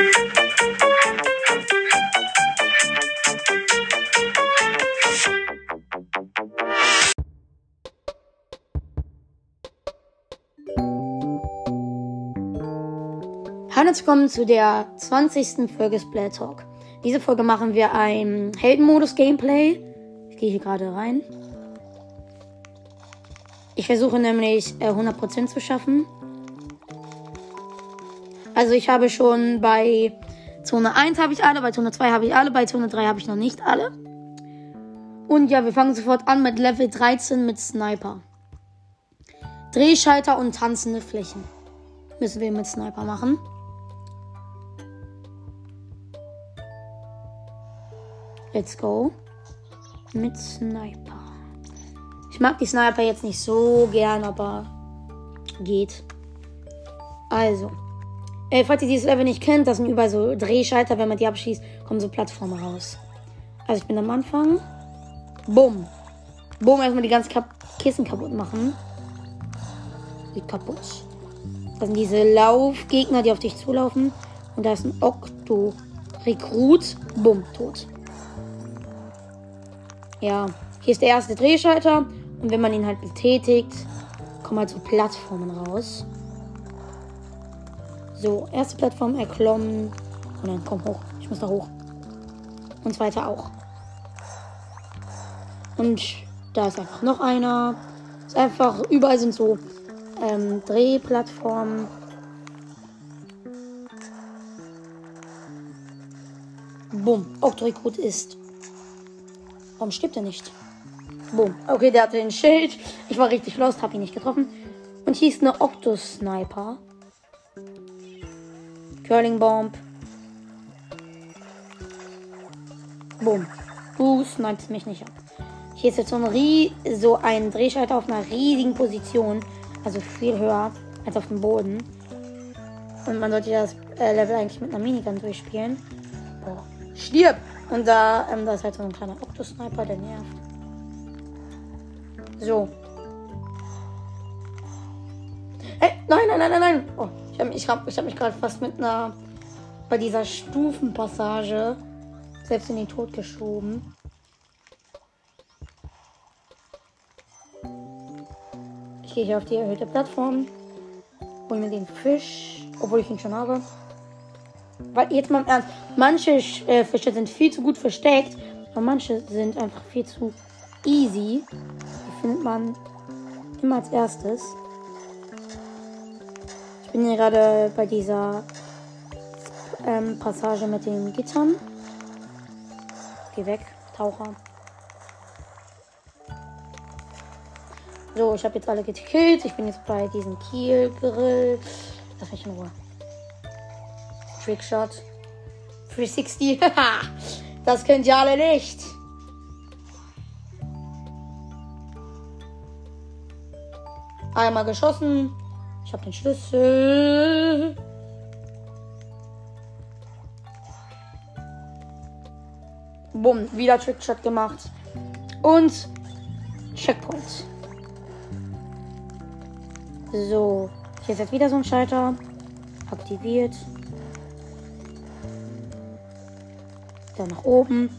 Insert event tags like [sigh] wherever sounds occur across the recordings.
Hallo willkommen zu der 20. Folge Splat Talk. Diese Folge machen wir ein Heldenmodus-Gameplay. Ich gehe hier gerade rein. Ich versuche nämlich äh, 100% zu schaffen. Also ich habe schon bei Zone 1 habe ich alle, bei Zone 2 habe ich alle, bei Zone 3 habe ich noch nicht alle. Und ja, wir fangen sofort an mit Level 13 mit Sniper. Drehschalter und tanzende Flächen. Müssen wir mit Sniper machen. Let's go. Mit Sniper. Ich mag die Sniper jetzt nicht so gern, aber geht. Also. Äh, falls ihr dieses Level nicht kennt, das sind überall so Drehschalter. Wenn man die abschießt, kommen so Plattformen raus. Also ich bin am Anfang. Bumm. Bumm, erstmal die ganzen Kap Kissen kaputt machen. Die kaputt. Das sind diese Laufgegner, die auf dich zulaufen. Und da ist ein Okto-Rekrut. Bumm, tot. Ja, hier ist der erste Drehschalter. Und wenn man ihn halt betätigt, kommen halt so Plattformen raus. So, erste Plattform erklommen. Und dann komm hoch. Ich muss da hoch. Und zweite auch. Und da ist einfach noch einer. Ist einfach, überall sind so ähm, Drehplattformen. Bumm. Octorekrut ist. Warum stirbt er nicht? Bumm. Okay, der hatte den Schild. Ich war richtig lost, hab ihn nicht getroffen. Und hier ist eine Octo-Sniper. Curling Bomb. Bumm. Du snipest mich nicht ab. Hier ist jetzt so ein, Rie so ein Drehschalter auf einer riesigen Position. Also viel höher als auf dem Boden. Und man sollte das äh, Level eigentlich mit einer Minigun durchspielen. Boah. Stirb! Und da, ähm, da ist halt so ein kleiner Octo-Sniper, der nervt. So. Hey, nein, nein, nein, nein, nein. Oh, habe ich hab, ich hab mich gerade fast mit einer. bei dieser Stufenpassage selbst in den Tod geschoben. Ich gehe hier auf die erhöhte Plattform. Hol mir den Fisch, obwohl ich ihn schon habe. Weil jetzt mal im Ernst, manche äh, Fische sind viel zu gut versteckt, aber manche sind einfach viel zu easy. Die findet man immer als erstes. Ich bin hier gerade bei dieser ähm, Passage mit den Gittern. Geh weg, Taucher. So, ich habe jetzt alle gekillt. Ich bin jetzt bei diesem Kiel-Grill. Lass mich in Ruhe. Trickshot. 360. [laughs] das könnt ihr alle nicht. Einmal geschossen. Ich habe den Schlüssel. Bumm, wieder Trickshot gemacht. Und Checkpoint. So, hier ist jetzt wieder so ein Schalter. Aktiviert. Dann nach oben.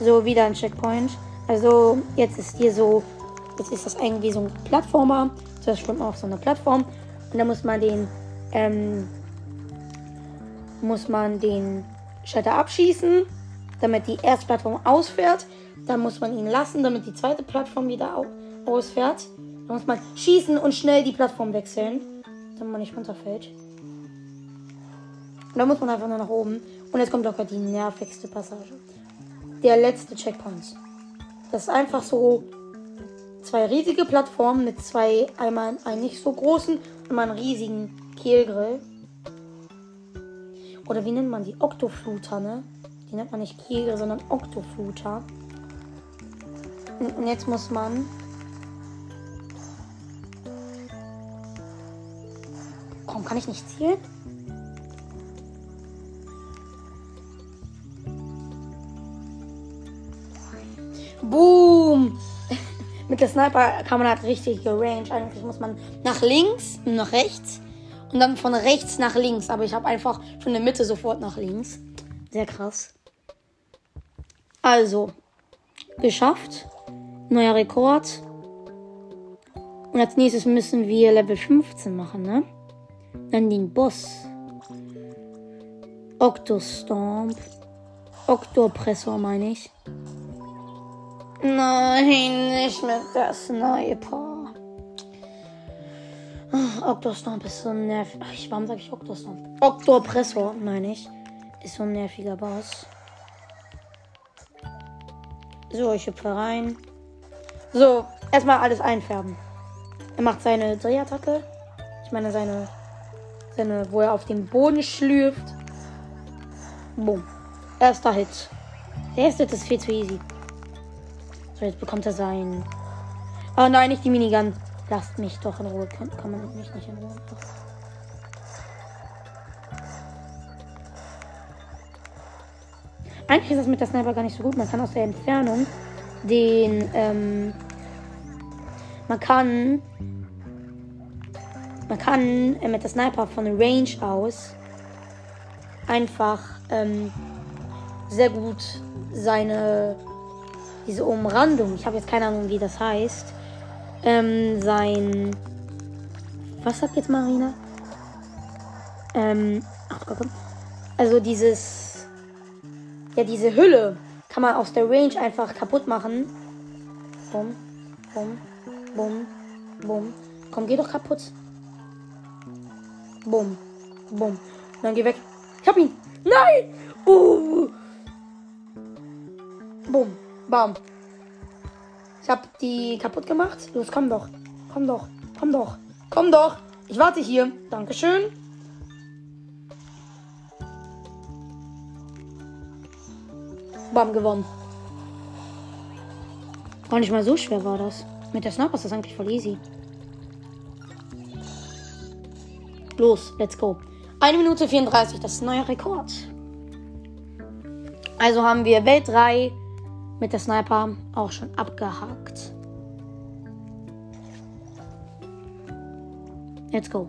So, wieder ein Checkpoint. Also, jetzt ist hier so. Jetzt ist das irgendwie so ein Plattformer. Das schwimmt auf so einer Plattform. Und da muss man den. Ähm, muss man den Schalter abschießen, damit die erste Plattform ausfährt. Dann muss man ihn lassen, damit die zweite Plattform wieder ausfährt. Dann muss man schießen und schnell die Plattform wechseln, damit man nicht runterfällt. Und dann muss man einfach nur nach oben. Und jetzt kommt auch die nervigste Passage. Der letzte Checkpoint. Das ist einfach so zwei riesige Plattformen mit zwei, einmal einen nicht so großen mal einen riesigen Kehlgrill. Oder wie nennt man die? Oktofluter, ne? Die nennt man nicht Kehlgrill, sondern Oktofluter. Und jetzt muss man Warum kann ich nicht zielen? Mit der Sniper kann man halt richtige Range. Eigentlich muss man nach links und nach rechts. und dann von rechts nach links. Aber ich habe einfach von der Mitte sofort nach links. Sehr krass. Also, geschafft. Neuer Rekord. Und als nächstes müssen wir Level 15 machen, ne? Dann den Boss. Octostomp. Octopressor meine ich. Nein, nicht mit der Sniper. Oh, Octostomp ist so nervig. Ach, warum sage ich Octostomp? Octopressor, meine ich. Ist so ein nerviger Boss. So, ich hüpfe rein. So, erstmal alles einfärben. Er macht seine Drehattacke. Ich meine seine, seine, wo er auf dem Boden schlürft. Boom. Erster Hit. Der erste Hit ist viel zu easy. So, jetzt bekommt er sein. Oh nein, nicht die Minigun. Lasst mich doch in Ruhe. Kann, kann man mich nicht in Ruhe lassen. Eigentlich ist das mit der Sniper gar nicht so gut. Man kann aus der Entfernung den, ähm, man kann, man kann äh, mit der Sniper von Range aus einfach ähm, sehr gut seine diese Umrandung, ich habe jetzt keine Ahnung, wie das heißt, ähm, sein, was sagt jetzt Marina? Ähm, ach Gott, also dieses, ja, diese Hülle kann man aus der Range einfach kaputt machen. Bumm, bumm, bumm, bumm. Komm, geh doch kaputt. Bumm, bumm. Dann geh weg. Ich hab ihn. Nein! Uh. Bumm. Bam. Ich hab die kaputt gemacht. Los, komm doch. Komm doch. Komm doch. Komm doch. Ich warte hier. Dankeschön. Bam, gewonnen. Gar nicht mal so schwer war das. Mit der Sniper ist das eigentlich voll easy. Los, let's go. 1 Minute 34, das ist ein neuer Rekord. Also haben wir Welt 3 mit der Sniper auch schon abgehakt. Let's go.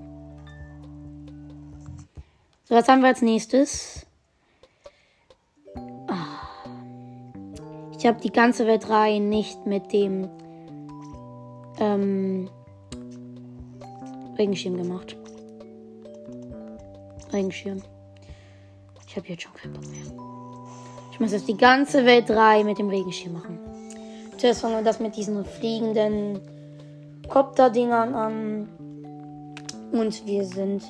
So, was haben wir als nächstes? Ah. Ich habe die ganze Welt 3 nicht mit dem ähm, Regenschirm gemacht. Regenschirm. Ich habe jetzt schon keinen Bock mehr. Ich muss jetzt die ganze Welt 3 mit dem Regenschirm machen. Zuerst fangen wir das mit diesen fliegenden Kopterdingern an. Und wir sind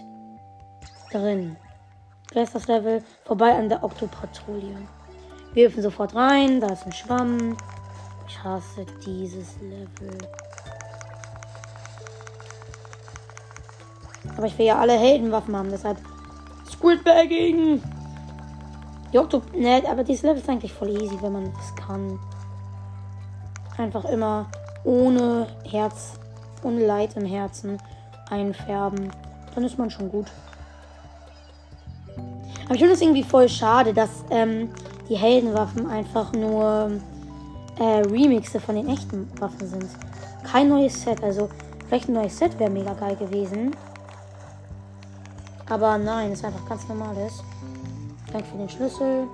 drin. Da ist das Level vorbei an der Oktopatrouille. Wir hüpfen sofort rein. Da ist ein Schwamm. Ich hasse dieses Level. Aber ich will ja alle Heldenwaffen haben, deshalb Squidbagging. Jokto, ne, aber dieses Level ist eigentlich voll easy, wenn man das kann. Einfach immer ohne Herz, ohne Leid im Herzen einfärben. Dann ist man schon gut. Aber ich finde es irgendwie voll schade, dass ähm, die Heldenwaffen einfach nur äh, Remixe von den echten Waffen sind. Kein neues Set. Also, vielleicht ein neues Set wäre mega geil gewesen. Aber nein, es ist einfach ganz normales. Danke für den Schlüssel.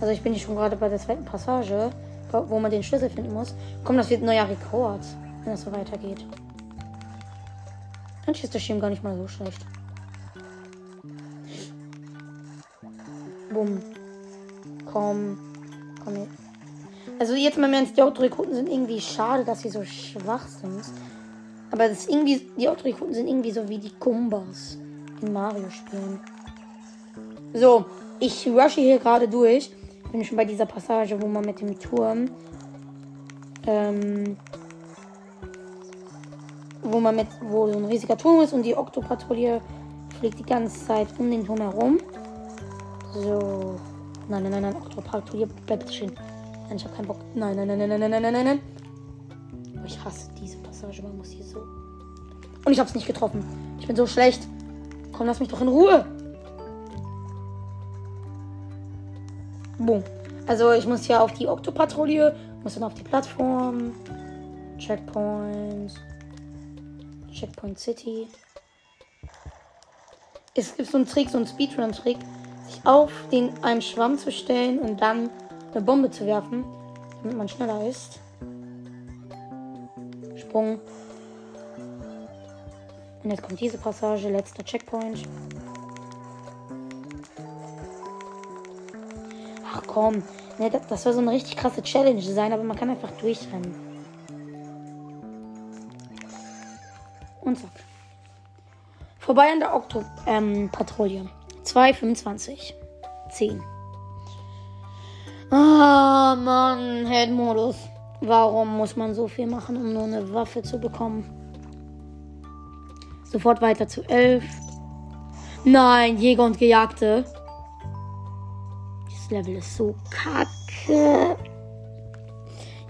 Also ich bin hier schon gerade bei der zweiten Passage, wo man den Schlüssel finden muss. Komm, das wird ein neuer Rekord, wenn das so weitergeht. Eigentlich ist der Schirm gar nicht mal so schlecht. Bumm. Komm. Komm hier. Also jetzt mal Ernst, die Autorekruten sind irgendwie schade, dass sie so schwach sind. Aber das irgendwie, die Autorekruten sind irgendwie so wie die Gumbas in Mario-Spielen. So, ich rushe hier gerade durch. Bin schon bei dieser Passage, wo man mit dem Turm. Ähm, wo man mit, wo so ein riesiger Turm ist und die Oktopatrouille fliegt die ganze Zeit um den Turm herum. So. Nein, nein, nein, nein, Oktopatrouille, bleib bitte stehen. Nein, ich hab keinen Bock. Nein, nein, nein, nein, nein, nein, nein, nein, nein. Ich hasse diese Passage, man muss hier so. Und ich hab's nicht getroffen. Ich bin so schlecht. Komm, lass mich doch in Ruhe. Boom. Also ich muss hier auf die Oktopatrouille, muss dann auf die Plattform. Checkpoints. Checkpoint City. es gibt so einen Trick, so einen Speedrun-Trick, sich auf den einen Schwamm zu stellen und dann eine Bombe zu werfen, damit man schneller ist. Sprung. Und jetzt kommt diese Passage, letzter Checkpoint. Komm, ne, das, das soll so eine richtig krasse Challenge sein, aber man kann einfach durchrennen. Und zack. Vorbei an der Okto-Patrouille. Ähm, 2,25. 10. Ah, Mann, Head-Modus. Warum muss man so viel machen, um nur eine Waffe zu bekommen? Sofort weiter zu 11. Nein, Jäger und Gejagte. Level ist so kacke.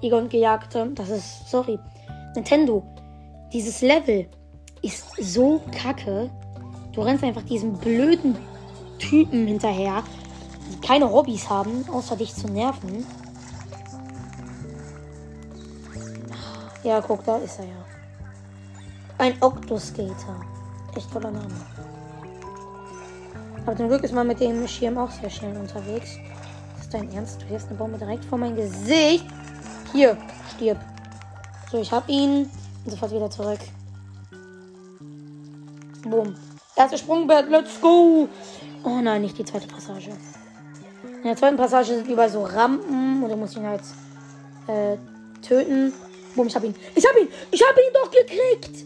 Und Gejagte, das ist, sorry. Nintendo, dieses Level ist so kacke. Du rennst einfach diesen blöden Typen hinterher, die keine Hobbys haben, außer dich zu nerven. Ja, guck, da ist er ja. Ein Octoskater. Echt toller Name. Aber zum Glück ist man mit dem Schirm auch sehr schnell unterwegs. Dein Ernst? Du wirfst eine Bombe direkt vor mein Gesicht. Hier, stirb. So, ich hab ihn. Und sofort wieder zurück. Boom. Erste Sprungbett, let's go. Oh nein, nicht die zweite Passage. In der zweiten Passage sind überall so Rampen und du musst ihn halt äh, töten. Boom, ich hab ihn. Ich hab ihn! Ich hab ihn doch gekriegt!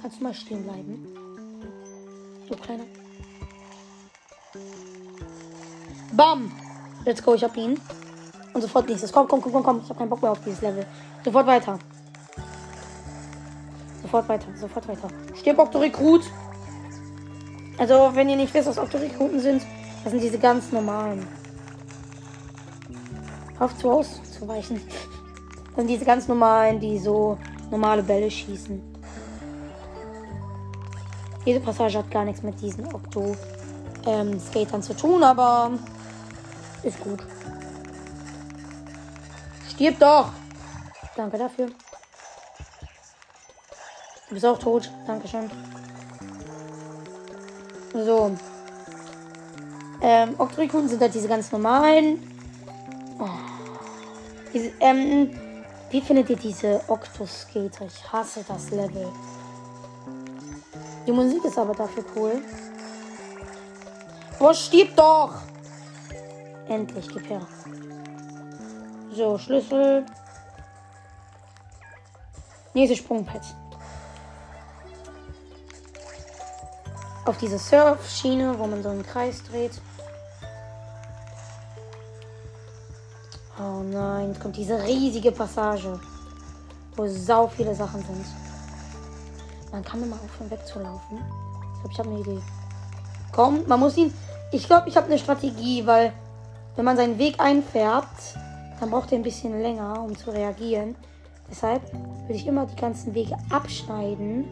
Kannst du mal stehen bleiben? Du kleiner. Bam! Let's go, ich hab ihn. Und sofort nächstes. Komm, komm, komm, komm, komm. Ich hab keinen Bock mehr auf dieses Level. Sofort weiter. Sofort weiter, sofort weiter. Stirb Octo-Rekrut. Also, wenn ihr nicht wisst, was Octo-Rekruten sind, das sind diese ganz normalen. Auf zu auszuweichen. Das sind diese ganz normalen, die so normale Bälle schießen. Diese Passage hat gar nichts mit diesen Octo-Skatern ähm, zu tun, aber ist gut. Stirb doch! Danke dafür. Du bist auch tot. Dankeschön. So. Ähm, Oktrikunden sind halt diese ganz normalen. Oh. Diese, ähm, wie findet ihr diese Octoskater? Ich hasse das Level. Die Musik ist aber dafür cool. Boah, stirb doch! Endlich, gib her. So, Schlüssel. Nächstes Sprungpad. auf diese Surfschiene, wo man so einen Kreis dreht. Oh nein, jetzt kommt diese riesige Passage, wo sau viele Sachen sind. Man kann immer aufhören wegzulaufen. Ich glaube, ich habe eine Idee. Komm, man muss ihn. Ich glaube, ich habe eine Strategie, weil wenn man seinen Weg einfärbt, dann braucht er ein bisschen länger, um zu reagieren. Deshalb würde ich immer die ganzen Wege abschneiden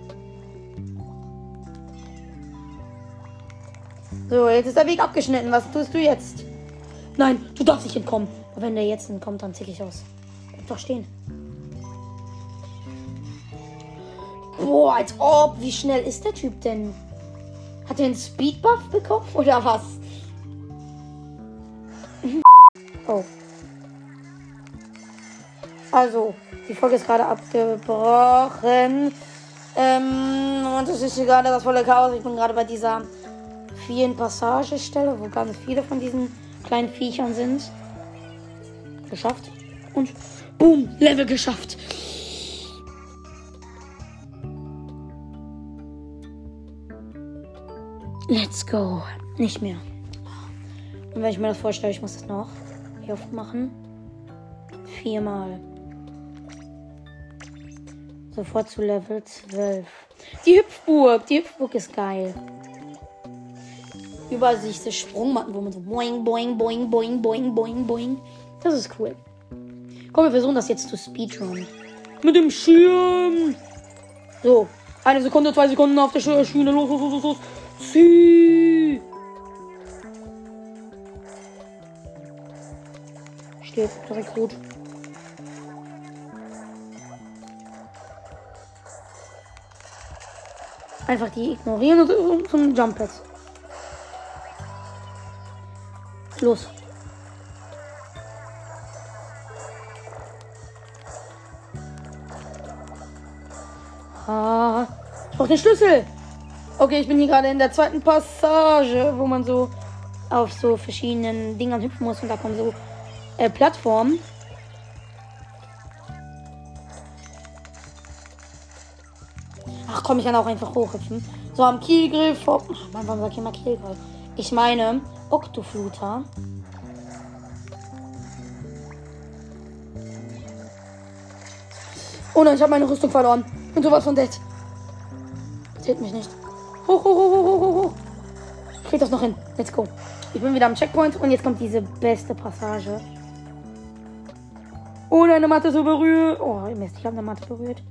So, jetzt ist der Weg abgeschnitten. Was tust du jetzt? Nein, du darfst nicht entkommen. Aber wenn der jetzt entkommt, dann zick ich aus. Bleib doch stehen. Boah, als ob. Wie schnell ist der Typ denn? Hat er einen Speedbuff bekommen oder was? Oh. Also, die Folge ist gerade abgebrochen. Ähm, und es ist gerade das volle Chaos. Ich bin gerade bei dieser vielen Passagestelle, wo ganz viele von diesen kleinen Viechern sind. Geschafft. Und boom, Level geschafft. Let's go. Nicht mehr. Und wenn ich mir das vorstelle, ich muss das noch hier machen. Viermal. Sofort zu Level 12. Die Hüpfburg. Die Hüpfburg ist geil über sich das Sprungmatten, wo man so boing, boing, boing, boing, boing, boing, boing. Das ist cool. Komm, wir versuchen das jetzt zu speedrun. Mit dem Schirm. So, eine Sekunde, zwei Sekunden auf der Schiene. Los, los, los, los. Steht direkt gut. Einfach die ignorieren und zum Jump Pad. Los. Ah, ich brauche den Schlüssel. Okay, ich bin hier gerade in der zweiten Passage, wo man so auf so verschiedenen Dingern hüpfen muss und da kommen so äh, Plattformen. Ach komm, ich kann auch einfach hochhüpfen. So am Kielgriff. Ach, warum sag ich immer Kielgriff? Ich meine Oktofluter. Oh nein, ich habe meine Rüstung verloren. Und sowas von dead. Zählt mich nicht. Hoch, hoch, hoch, hoch, hoch, hoch. Krieg das noch hin. Let's go. Ich bin wieder am Checkpoint und jetzt kommt diese beste Passage. Oh, eine Matte so berührt. Oh, Mist, ich habe eine Matte berührt.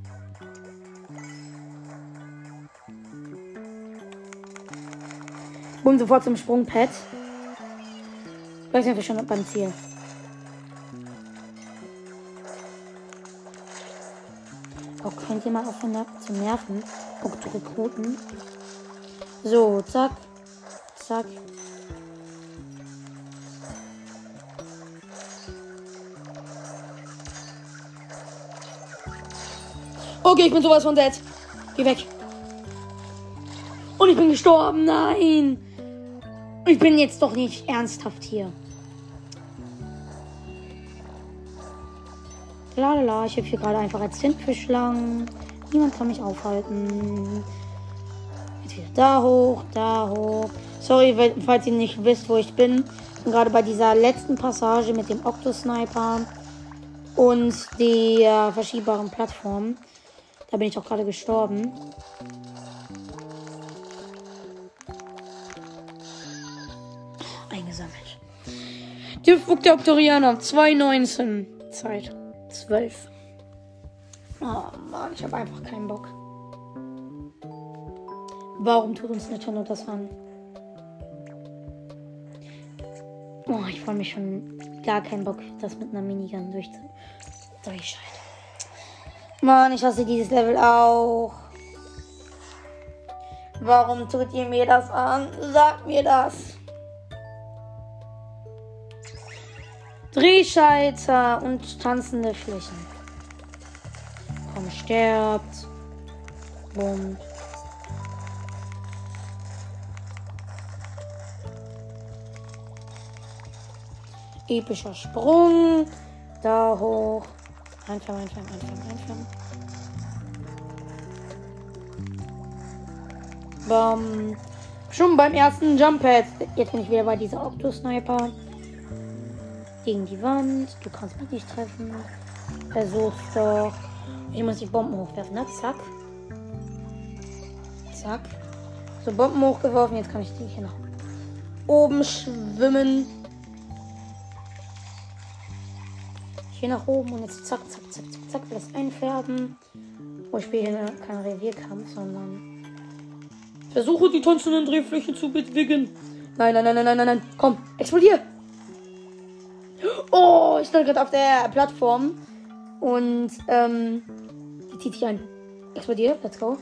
Bumm, sofort zum Sprungpad. Vielleicht sind wir schon beim Ziel. Oh, könnt ihr mal aufhören zu nerven? Oh, zu rekruten. So, zack. Zack. Okay, ich bin sowas von dead. Geh weg. Und ich bin gestorben. Nein. Ich bin jetzt doch nicht ernsthaft hier. Lalala, ich habe hier gerade einfach als Zintfisch lang. Niemand kann mich aufhalten. Jetzt wieder da hoch, da hoch. Sorry, falls ihr nicht wisst, wo ich bin. Ich bin gerade bei dieser letzten Passage mit dem Octosniper und der verschiebbaren Plattform. Da bin ich auch gerade gestorben. Eingesammelt. Tiefbuch der Oktorianer, 2,19. Zeit. 12. Oh Mann, ich habe einfach keinen Bock. Warum tut uns Nintendo das an? Oh, ich freue mich schon gar keinen Bock, das mit einer Minigun durchzu durchschalten. Mann, ich hasse dieses Level auch. Warum tut ihr mir das an? Sagt mir das. Drehschalter und tanzende Flächen. Komm, sterbt. Bumm. Epischer Sprung. Da hoch. Einfangen, einfangen, einfangen, einfangen. Bam. Schon beim ersten Jump Pad. Jetzt bin ich wieder bei dieser Octo-Sniper. Gegen die Wand. Du kannst mich nicht treffen. Versuch's doch. Ich muss die Bomben hochwerfen, ne? Zack. Zack. So, Bomben hochgeworfen. Jetzt kann ich die hier nach oben schwimmen. Hier nach oben und jetzt zack, zack, zack, zack, zack, das einfärben. Oh, ich spiele keinen Revierkampf, sondern versuche die tanzenden Drehflächen zu bewegen. Nein, nein, nein, nein, nein, nein, nein. Komm, explodier! Oh, ich stand gerade auf der Plattform und ähm, die zieht sich ein. Explodier, let's go.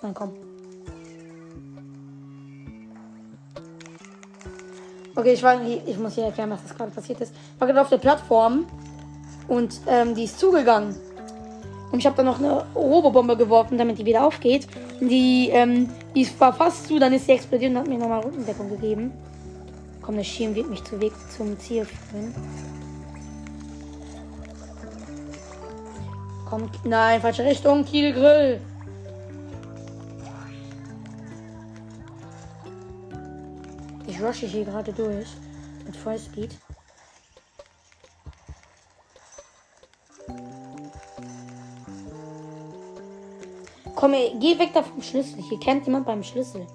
Nein, komm. Okay, ich, war, ich muss hier erklären, was das gerade passiert ist. Ich war gerade auf der Plattform und ähm, die ist zugegangen. Und ich habe dann noch eine Robobombe geworfen, damit die wieder aufgeht. Die, ähm, die war fast zu, dann ist sie explodiert und hat mir nochmal Rückendeckung gegeben. Komm, der Schirm wird mich zu Weg zum Ziel führen. Kommt, nein, falsche Richtung, Kielgrill. Ich rushe hier gerade durch. Mit Vollspeed. Komm, ey, geh weg da vom Schlüssel. Hier kennt jemand beim Schlüssel.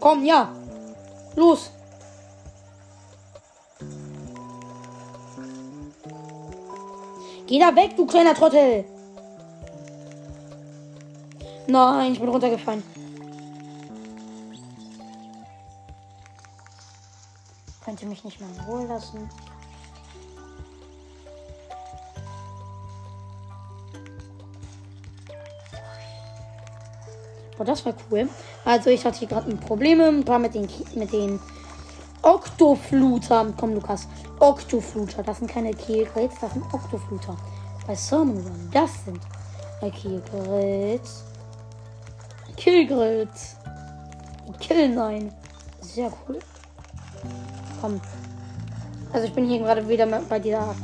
Komm, ja. Los. Geh da weg, du kleiner Trottel. Nein, ich bin runtergefallen. Ihr mich nicht mehr in Ruhe lassen? Boah, das war cool. Also ich hatte hier gerade Probleme war mit den, mit den Oktofluter. Komm, Lukas. Oktofluter. Das sind keine Kielgrits, das sind Oktofluter. Bei Sermon Run. Das sind Kielgrits. Killgrills. Kill nein. Sehr cool. Komm. Also ich bin hier gerade wieder bei dieser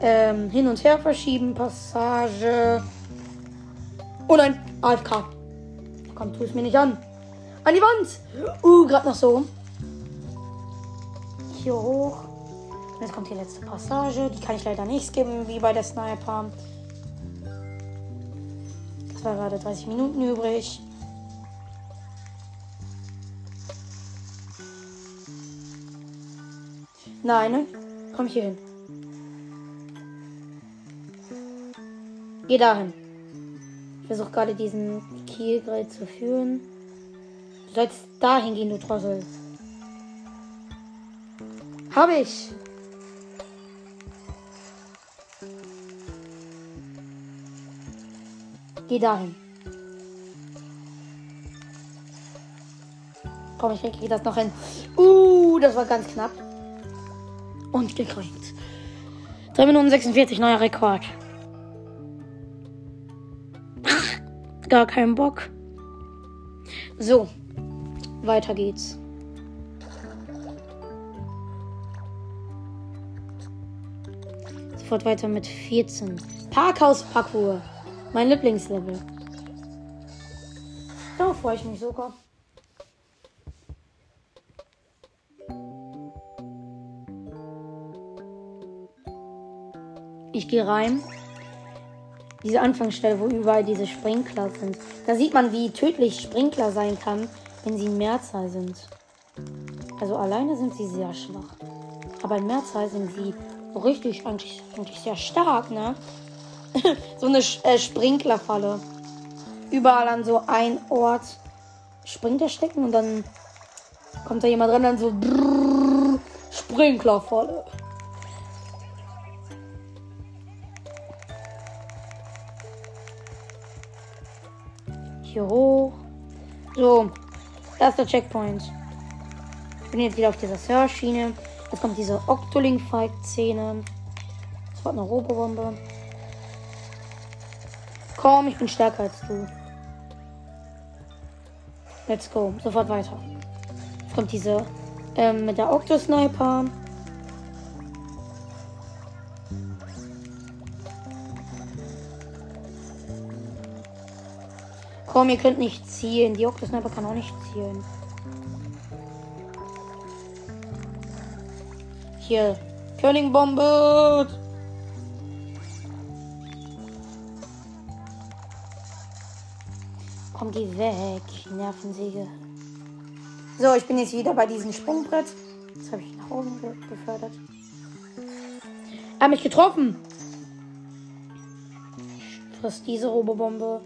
ähm, Hin- und Her verschieben Passage. Oh nein, AFK. Komm, tu es mir nicht an. An die Wand. Uh, gerade noch so. Hier hoch. Und jetzt kommt die letzte Passage. Die kann ich leider nicht skippen, wie bei der Sniper. Das war gerade 30 Minuten übrig. Nein, ne? Komm hier hin. Geh dahin. Ich versuche gerade diesen Kielgrill zu führen. Du sollst dahin gehen, du Trossel. Hab ich. Geh dahin. Komm, ich kriege das noch hin. Uh, das war ganz knapp. Und gekriegt. 3 Minuten 46, neuer Rekord. Gar keinen Bock. So, weiter geht's. Sofort weiter mit 14. Parkhaus-Parcours. Mein Lieblingslevel. Da freue ich mich sogar. Ich gehe rein. Diese Anfangsstelle, wo überall diese Sprinkler sind. Da sieht man, wie tödlich Sprinkler sein kann, wenn sie in Mehrzahl sind. Also alleine sind sie sehr schwach. Aber in Mehrzahl sind sie richtig, eigentlich, eigentlich sehr stark, ne? [laughs] so eine äh, Sprinklerfalle. Überall an so ein Ort springt er stecken und dann kommt da jemand dran, dann so Sprinklerfalle. Hier hoch. So, erster Checkpoint. Ich bin jetzt wieder auf dieser Search-Schiene. Jetzt kommt diese Octolink-Fight-Szene. Das war eine Robobombe. Komm, ich bin stärker als du. Let's go. Sofort weiter. Jetzt kommt diese ähm, mit der Octo-Sniper. Komm, ihr könnt nicht zielen. Die Octo-Sniper kann auch nicht zielen. Hier. Curling-Bombe. Komm, geh weg. Nervensäge. So, ich bin jetzt wieder bei diesem Sprungbrett. Das habe ich nach oben befördert. Er hat mich getroffen. Ich friss diese Robobombe.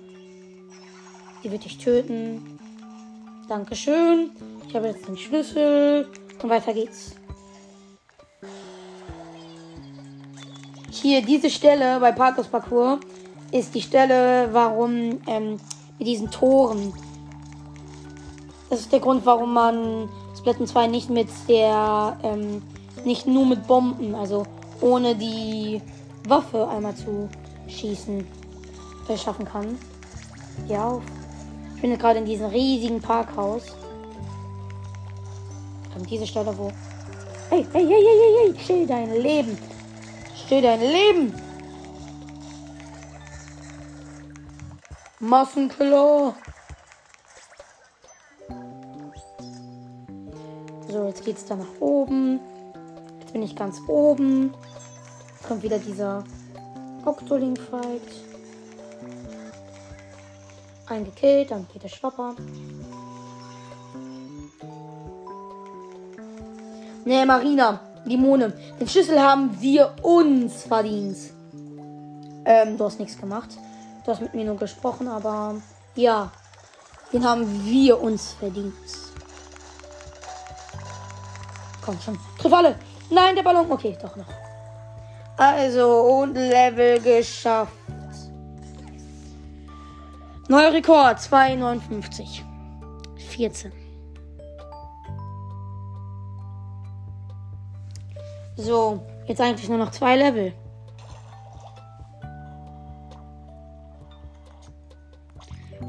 Die wird dich töten. Dankeschön. Ich habe jetzt den Schlüssel. Und weiter geht's. Hier, diese Stelle bei Parkos Parcours ist die Stelle, warum ähm, mit diesen Toren. Das ist der Grund, warum man Splatoon 2 nicht mit der, ähm, nicht nur mit Bomben, also ohne die Waffe einmal zu schießen, äh, schaffen kann. Hier auf. Ich bin gerade in diesem riesigen Parkhaus. An diese Stelle, wo. Hey, hey, hey, hey, hey, hey, chill dein Leben. Chill dein Leben. Massenkiller. So, jetzt geht's da nach oben. Jetzt bin ich ganz oben. Jetzt kommt wieder dieser Octolink-Fight. Einen gekillt, dann geht der Schwapper. Ne, Marina, Limone. Den Schlüssel haben wir uns verdient. Ähm, du hast nichts gemacht. Du hast mit mir nur gesprochen, aber ja. Den haben wir uns verdient. Komm schon. Triff alle. Nein, der Ballon. Okay, doch noch. Also, und Level geschafft. Neuer Rekord, 2,59. 14. So, jetzt eigentlich nur noch zwei Level.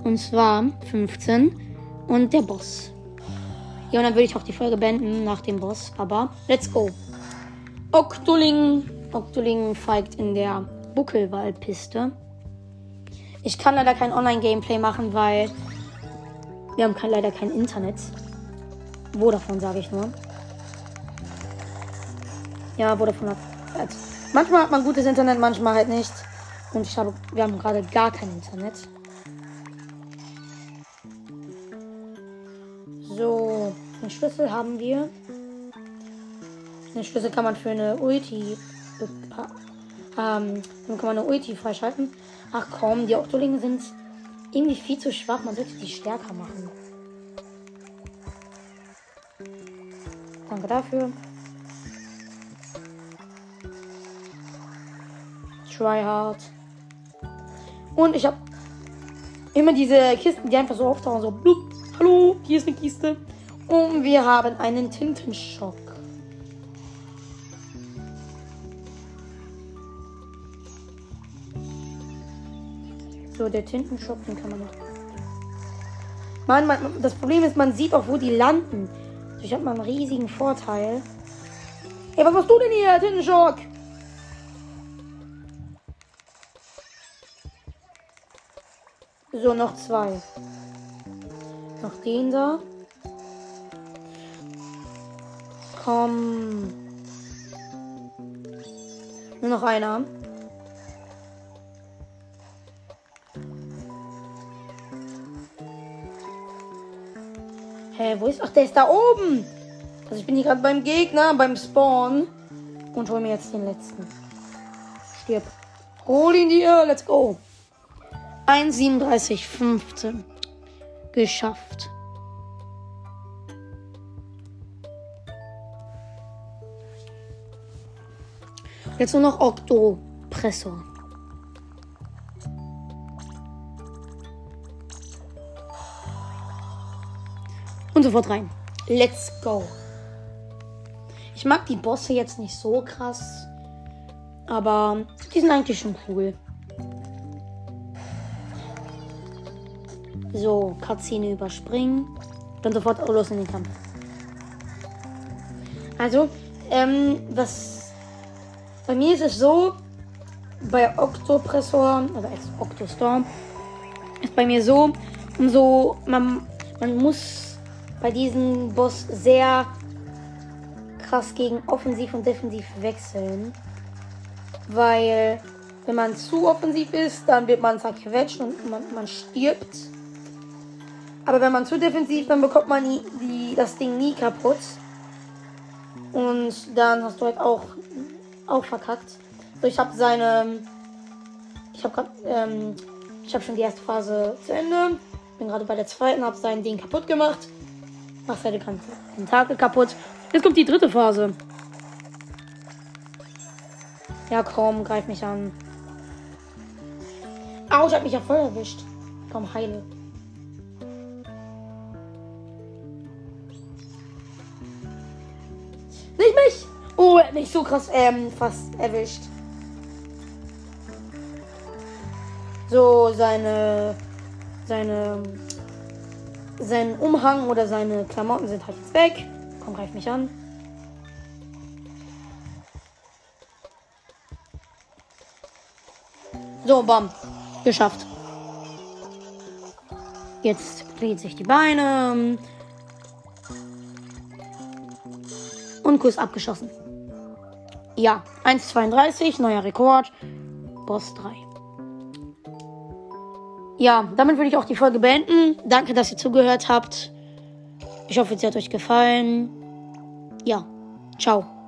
Und zwar 15 und der Boss. Ja, und dann würde ich auch die Folge beenden nach dem Boss. Aber let's go. Octoling. Octoling feigt in der Buckelwaldpiste. Ich kann leider kein Online-Gameplay machen, weil wir haben kein, leider kein Internet. Wo davon sage ich nur. Ja, Vodafone hat. Manchmal hat man gutes Internet, manchmal halt nicht. Und ich habe, wir haben gerade gar kein Internet. So, den Schlüssel haben wir. Den Schlüssel kann man für eine Ulti. Ähm, dann kann man eine Ulti freischalten. Ach komm, die Octolinge sind irgendwie viel zu schwach. Man sollte die stärker machen. Danke dafür. Try hard. Und ich habe immer diese Kisten, die einfach so auftauchen, so blub, hallo, hier ist eine Kiste. Und wir haben einen Tintenschock. So, der Tintenschock, den kann man noch. Man, man, das Problem ist, man sieht auch, wo die landen. Ich habe mal einen riesigen Vorteil. Ey, was machst du denn hier, Tintenschock? So, noch zwei. Noch den da. Komm. Nur noch einer. Hä, wo ist. Ach, der ist da oben. Also ich bin hier gerade beim Gegner, beim Spawn. Und hol mir jetzt den letzten. Stirb. Hol ihn dir. Let's go. 1,37,15. Geschafft. Jetzt nur noch Oktopressor. Sofort rein. Let's go. Ich mag die Bosse jetzt nicht so krass. Aber die sind eigentlich schon cool. So, Cutscene überspringen. Dann sofort los in den Kampf. Also, ähm, was. Bei mir ist es so, bei Octopressor, also als Octostorm, ist bei mir so, umso. Man, man muss bei diesem Boss sehr krass gegen Offensiv und Defensiv wechseln. Weil, wenn man zu offensiv ist, dann wird man zerquetscht und man, man stirbt. Aber wenn man zu defensiv, dann bekommt man nie, die, das Ding nie kaputt. Und dann hast du halt auch, auch verkackt. So, ich habe seine. Ich habe. Ähm, ich schon die erste Phase zu Ende. Bin gerade bei der zweiten, habe sein Ding kaputt gemacht. Mach seine Tentakel kaputt. Jetzt kommt die dritte Phase. Ja, komm, greif mich an. Autsch, hat mich ja voll erwischt. Komm, heile. Nicht mich! Oh, er hat mich so krass ähm, fast erwischt. So, seine. Seine. Sein Umhang oder seine Klamotten sind halt jetzt weg. Komm, greif mich an. So, bam. Geschafft. Jetzt dreht sich die Beine. Und Kurs abgeschossen. Ja, 1,32, neuer Rekord. Boss 3. Ja, damit würde ich auch die Folge beenden. Danke, dass ihr zugehört habt. Ich hoffe, sie hat euch gefallen. Ja, ciao.